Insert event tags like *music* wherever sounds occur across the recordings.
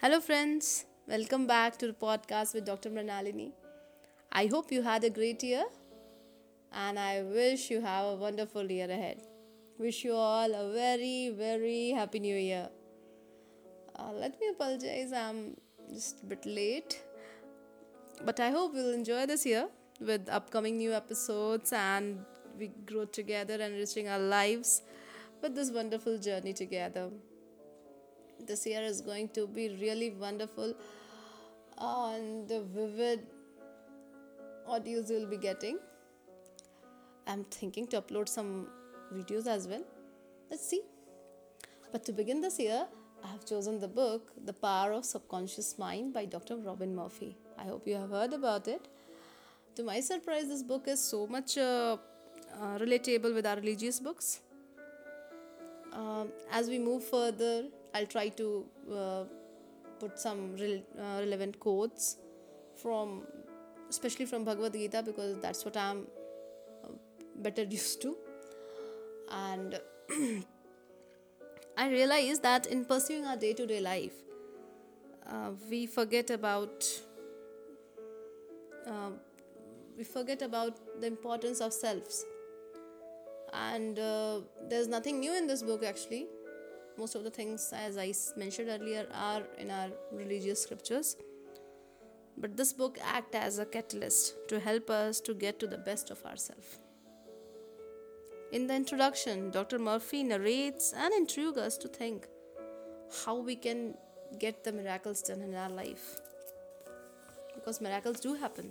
Hello, friends. Welcome back to the podcast with Dr. Mranalini. I hope you had a great year and I wish you have a wonderful year ahead. Wish you all a very, very happy new year. Uh, let me apologize, I'm just a bit late, but I hope you'll enjoy this year with upcoming new episodes and we grow together and enriching our lives with this wonderful journey together this year is going to be really wonderful and the vivid audios you'll be getting. I'm thinking to upload some videos as well. Let's see. But to begin this year, I have chosen the book The Power of Subconscious Mind by Dr. Robin Murphy. I hope you have heard about it. To my surprise, this book is so much uh, uh, relatable with our religious books. Um, as we move further I'll try to uh, put some uh, relevant quotes from, especially from Bhagavad Gita, because that's what I'm uh, better *laughs* used to. And *clears throat* I realize that in pursuing our day to day life, uh, we forget about uh, we forget about the importance of selves and uh, there's nothing new in this book actually most of the things as i mentioned earlier are in our religious scriptures. But this book acts as a catalyst to help us to get to the best of ourselves in the introduction dr murphy narrates and intrigues us to think how we can get the miracles done in our life. Because miracles do happen.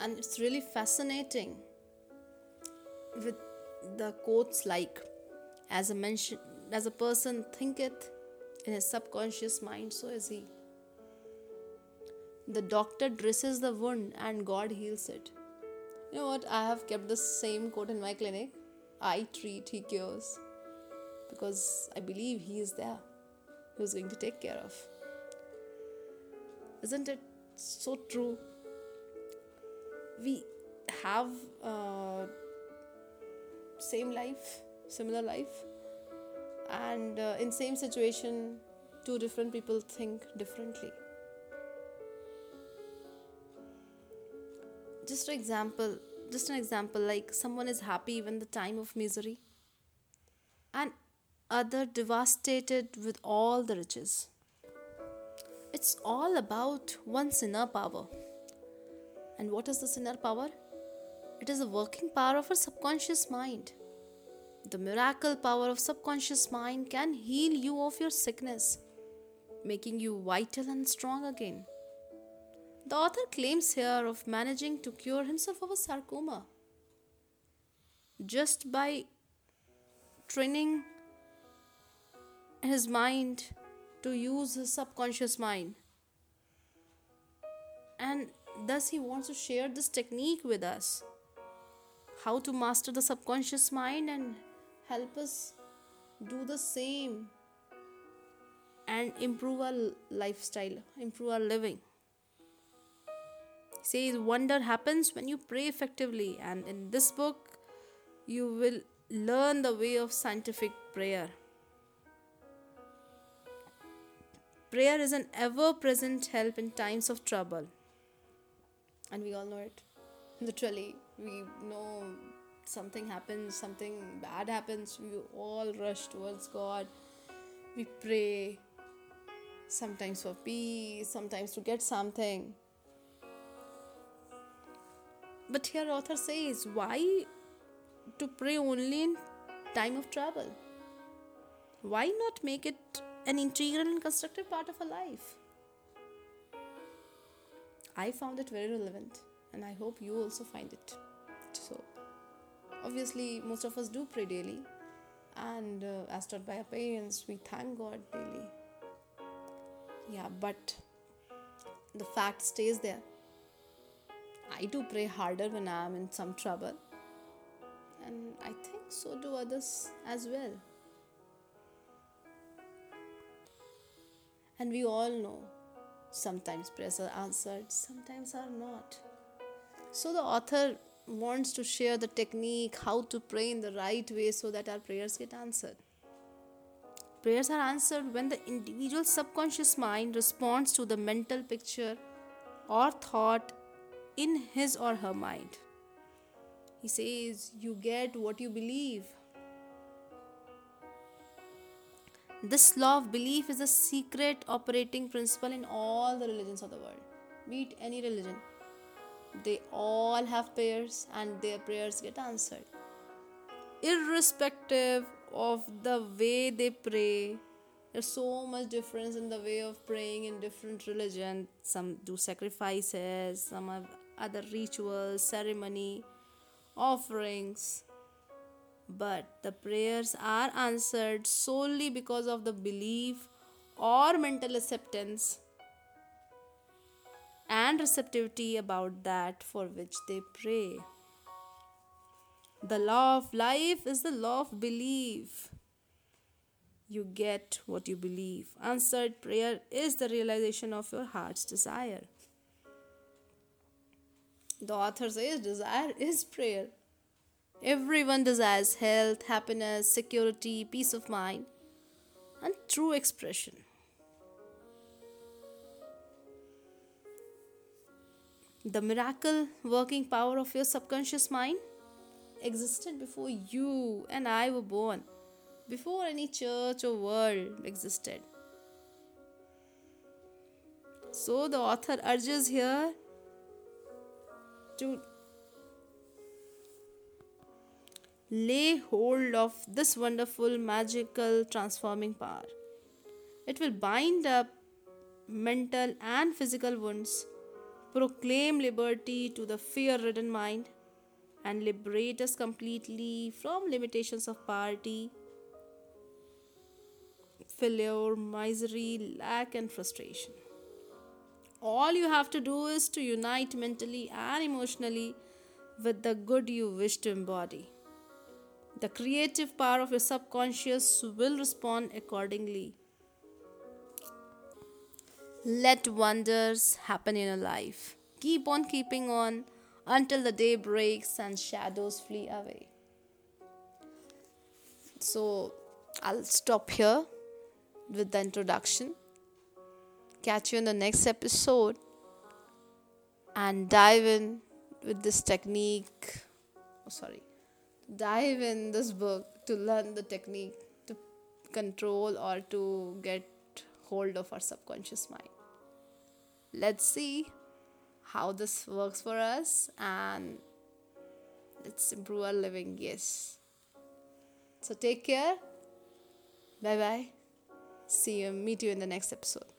And it's really fascinating with the quotes like as a mention as a person thinketh in his subconscious mind so is he. The doctor dresses the wound and god heals it. You know what? I have kept the same quote in my clinic. I treat he cures. Because i believe he is there. Who's going to take care of. Isn't it so true? We have uh, same life similar life. And uh, in same situation two different people think differently. Just an example just an example like someone is happy when the time of misery and other devastated with all the riches. It's all about one's inner power. And what is this inner power? It is a working power of our subconscious mind the miracle power of subconscious mind can heal you of your sickness, making you vital and strong again. The author claims here of managing to cure himself of a sarcoma just by training his mind to use his subconscious mind. And thus, he wants to share this technique with us how to master the subconscious mind and help us do the same and improve our lifestyle, improve our living. He says wonder happens when you pray effectively, and in this book, you will learn the way of scientific prayer. Prayer is an ever present help in times of trouble, and we all know it. Literally, we know something happens, something bad happens, we all rush towards God. We pray, sometimes for peace, sometimes to get something. But here author says, why to pray only in time of trouble? Why not make it an integral and constructive part of a life? I found it very relevant and I hope you also find it so obviously most of us do pray daily. And uh, as taught by our parents we thank god daily. Yeah but the fact stays there. I do pray harder when i am in some trouble. And i think so do others as well. And we all know sometimes prayers are answered sometimes are not. So the author wants to share the technique how to pray in the right way so that our prayers get answered Prayers are answered when the individual subconscious mind responds to the mental picture or thought in his or her mind. He says, You get what you believe. This law of belief is a secret operating principle in all the religions of the world. Meet any religion. They all have prayers and their prayers get answered. Irrespective of the way they pray, there's so much difference in the way of praying in different religions. Some do sacrifices, some have other rituals, ceremony, offerings but the prayers are answered solely because of the belief or mental acceptance and receptivity about that for which they pray. The law of life is the law of belief. You get what you believe. Answered prayer is the realization of your heart's desire. The author says desire is prayer. Everyone desires health, happiness, security, peace of mind, and true expression. The miracle working power of your subconscious mind existed before you and I were born, before any church or world existed. So the author urges here to lay hold of this wonderful, magical, transforming power. It will bind up mental and physical wounds, proclaim liberty to the fear ridden mind, and liberate us completely from limitations of poverty, failure, misery, lack, and frustration. All you have to do is to unite mentally and emotionally with the good you wish to embody. The creative power of your subconscious will respond accordingly. Let wonders happen in your life. Keep on keeping on until the day breaks and shadows flee away. So, I'll stop here with the introduction. Catch you in the next episode and dive in with this technique. Oh, sorry dive in this book to learn the technique to control or to get hold of our subconscious mind. Let's see how this works for us and let's improve our living. Yes. So take care. Bye bye. See you. Meet you in the next episode.